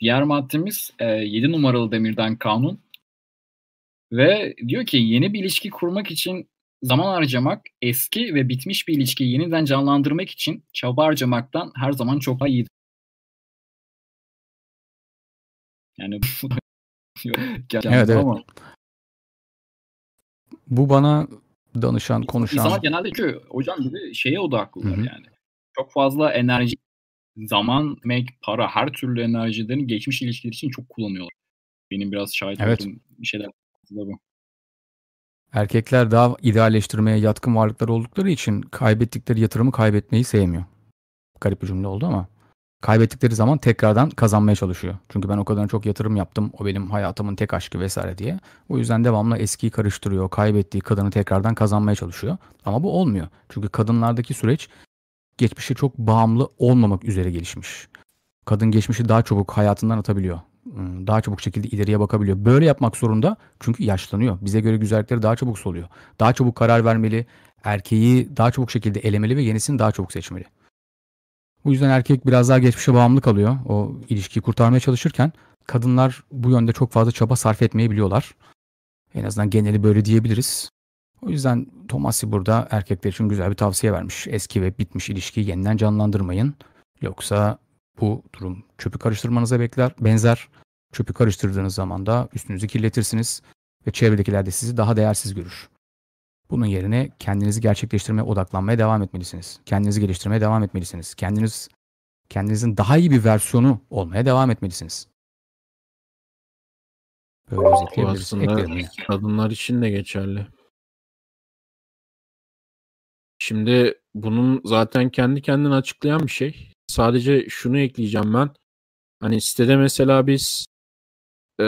diğer maddemiz e, 7 numaralı demirden kanun. Ve diyor ki yeni bir ilişki kurmak için zaman harcamak eski ve bitmiş bir ilişkiyi yeniden canlandırmak için çaba harcamaktan her zaman çok daha iyidir. Yani evet, evet. ama bu bana danışan, konuşan... İnsanlar genelde çünkü hocam gibi şeye odaklılar Hı-hı. yani. Çok fazla enerji, zaman, emek, para, her türlü enerjilerini geçmiş ilişkiler için çok kullanıyorlar. Benim biraz şahit evet. olduğum şeyler bu. Erkekler daha idealleştirmeye yatkın varlıklar oldukları için kaybettikleri yatırımı kaybetmeyi sevmiyor. Garip bir cümle oldu ama. Kaybettikleri zaman tekrardan kazanmaya çalışıyor. Çünkü ben o kadar çok yatırım yaptım. O benim hayatımın tek aşkı vesaire diye. O yüzden devamlı eskiyi karıştırıyor. Kaybettiği kadını tekrardan kazanmaya çalışıyor. Ama bu olmuyor. Çünkü kadınlardaki süreç geçmişe çok bağımlı olmamak üzere gelişmiş. Kadın geçmişi daha çabuk hayatından atabiliyor. Hmm, daha çabuk şekilde ileriye bakabiliyor. Böyle yapmak zorunda çünkü yaşlanıyor. Bize göre güzellikleri daha çabuk soluyor. Daha çabuk karar vermeli, erkeği daha çabuk şekilde elemeli ve yenisini daha çabuk seçmeli. Bu yüzden erkek biraz daha geçmişe bağımlı kalıyor. O ilişkiyi kurtarmaya çalışırken kadınlar bu yönde çok fazla çaba sarf etmeyi biliyorlar. En azından geneli böyle diyebiliriz. O yüzden Tomasi burada erkekler için güzel bir tavsiye vermiş. Eski ve bitmiş ilişkiyi yeniden canlandırmayın. Yoksa bu durum çöpü karıştırmanıza bekler, benzer. Çöpü karıştırdığınız zaman da üstünüzü kirletirsiniz ve çevredekiler de sizi daha değersiz görür. Bunun yerine kendinizi gerçekleştirmeye odaklanmaya devam etmelisiniz. Kendinizi geliştirmeye devam etmelisiniz. Kendiniz kendinizin daha iyi bir versiyonu olmaya devam etmelisiniz. Böyle özetleyebiliriz. Aslında kadınlar için de geçerli. Şimdi bunun zaten kendi kendini açıklayan bir şey. Sadece şunu ekleyeceğim ben. Hani sitede mesela biz e,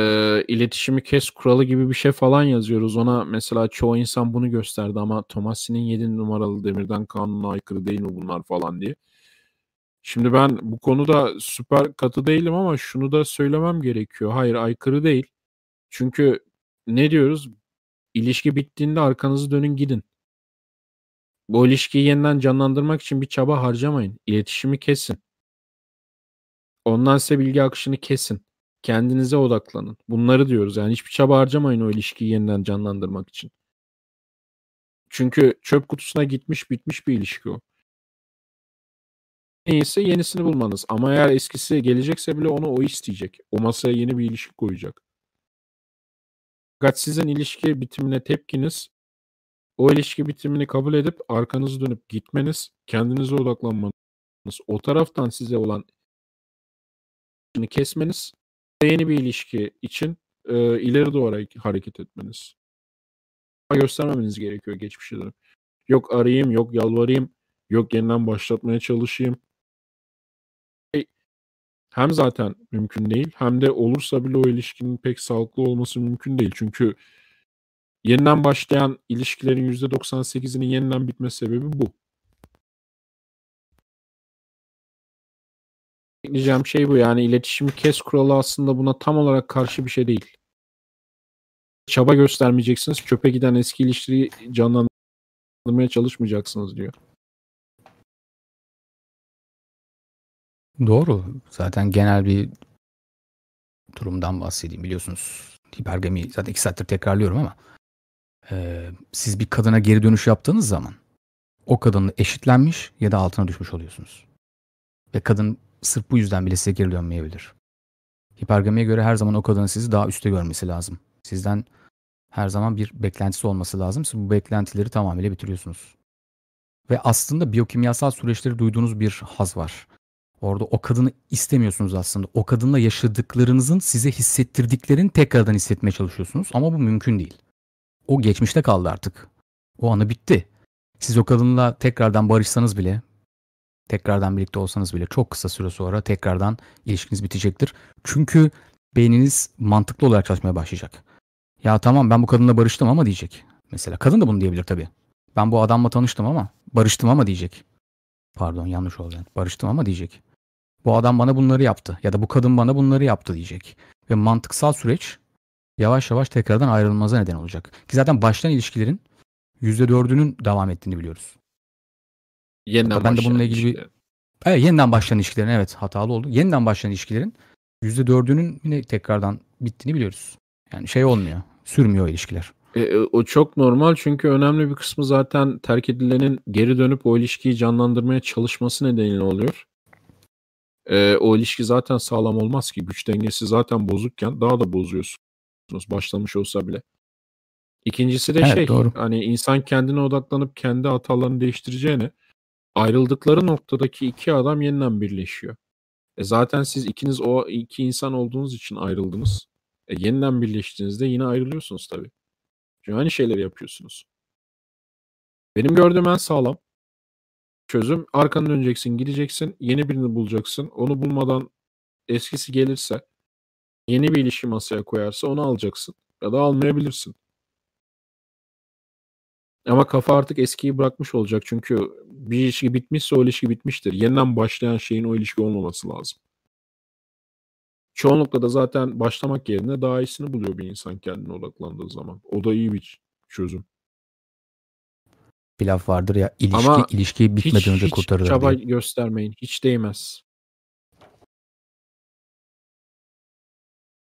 iletişimi kes kuralı gibi bir şey falan yazıyoruz. Ona mesela çoğu insan bunu gösterdi ama Tomasi'nin 7 numaralı demirden kanuna aykırı değil mi bunlar falan diye. Şimdi ben bu konuda süper katı değilim ama şunu da söylemem gerekiyor. Hayır aykırı değil. Çünkü ne diyoruz? İlişki bittiğinde arkanızı dönün gidin. Bu ilişkiyi yeniden canlandırmak için bir çaba harcamayın. İletişimi kesin. Ondan size bilgi akışını kesin. Kendinize odaklanın. Bunları diyoruz. Yani hiçbir çaba harcamayın o ilişkiyi yeniden canlandırmak için. Çünkü çöp kutusuna gitmiş bitmiş bir ilişki o. Neyse yenisini bulmanız. Ama eğer eskisi gelecekse bile onu o isteyecek. O masaya yeni bir ilişki koyacak. Fakat sizin ilişki bitimine tepkiniz o ilişki bitimini kabul edip arkanızı dönüp gitmeniz, kendinize odaklanmanız, o taraftan size olan kesmeniz yeni bir ilişki için e, ileri doğru hareket etmeniz. Göstermemeniz gerekiyor geçmişe dönüp. Yok arayayım, yok yalvarayım, yok yeniden başlatmaya çalışayım. Hem zaten mümkün değil hem de olursa bile o ilişkinin pek sağlıklı olması mümkün değil. Çünkü Yeniden başlayan ilişkilerin %98'inin yeniden bitme sebebi bu. Diyeceğim şey bu yani iletişimi kes kuralı aslında buna tam olarak karşı bir şey değil. Çaba göstermeyeceksiniz. Çöpe giden eski ilişkiyi canlandırmaya çalışmayacaksınız diyor. Doğru. Zaten genel bir durumdan bahsedeyim biliyorsunuz. Hipergami zaten iki saattir tekrarlıyorum ama e, siz bir kadına geri dönüş yaptığınız zaman o kadının eşitlenmiş ya da altına düşmüş oluyorsunuz. Ve kadın sırf bu yüzden bile size geri dönmeyebilir. Hipergamiye göre her zaman o kadının sizi daha üstte görmesi lazım. Sizden her zaman bir beklentisi olması lazım. Siz bu beklentileri tamamıyla bitiriyorsunuz. Ve aslında biyokimyasal süreçleri duyduğunuz bir haz var. Orada o kadını istemiyorsunuz aslında. O kadınla yaşadıklarınızın size hissettirdiklerini tekrardan hissetmeye çalışıyorsunuz. Ama bu mümkün değil o geçmişte kaldı artık. O anı bitti. Siz o kadınla tekrardan barışsanız bile, tekrardan birlikte olsanız bile çok kısa süre sonra tekrardan ilişkiniz bitecektir. Çünkü beyniniz mantıklı olarak çalışmaya başlayacak. Ya tamam ben bu kadınla barıştım ama diyecek. Mesela kadın da bunu diyebilir tabii. Ben bu adamla tanıştım ama barıştım ama diyecek. Pardon yanlış oldu. Yani. Barıştım ama diyecek. Bu adam bana bunları yaptı ya da bu kadın bana bunları yaptı diyecek. Ve mantıksal süreç yavaş yavaş tekrardan ayrılmanıza neden olacak. Ki zaten başlayan ilişkilerin %4'ünün devam ettiğini biliyoruz. Yeniden ben de bununla ilgili bir Evet, yeniden başlayan ilişkilerin evet hatalı oldu. Yeniden başlayan ilişkilerin %4'ünün yine tekrardan bittiğini biliyoruz. Yani şey olmuyor. Sürmüyor ilişkiler. E, e, o çok normal çünkü önemli bir kısmı zaten terk edilenin geri dönüp o ilişkiyi canlandırmaya çalışması nedeniyle oluyor. E, o ilişki zaten sağlam olmaz ki. Güç dengesi zaten bozukken daha da bozuyorsunuz başlamış olsa bile. İkincisi de Evet, şey doğru. hani insan kendine odaklanıp kendi hatalarını değiştireceğine ayrıldıkları noktadaki iki adam yeniden birleşiyor. E zaten siz ikiniz o iki insan olduğunuz için ayrıldınız. E yeniden birleştiğinizde yine ayrılıyorsunuz tabii. Çünkü aynı şeyleri yapıyorsunuz. Benim gördüğüm en sağlam çözüm arkanı döneceksin, gideceksin, yeni birini bulacaksın. Onu bulmadan eskisi gelirse, yeni bir ilişki masaya koyarsa onu alacaksın ya da almayabilirsin. Ama kafa artık eskiyi bırakmış olacak çünkü bir ilişki bitmişse o ilişki bitmiştir. Yeniden başlayan şeyin o ilişki olmaması lazım. Çoğunlukla da zaten başlamak yerine daha iyisini buluyor bir insan kendine odaklandığı zaman. O da iyi bir çözüm. Bir laf vardır ya ilişki Ama ilişkiyi Hiç, bitmeden önce hiç kurtarır çaba diye. göstermeyin. Hiç değmez.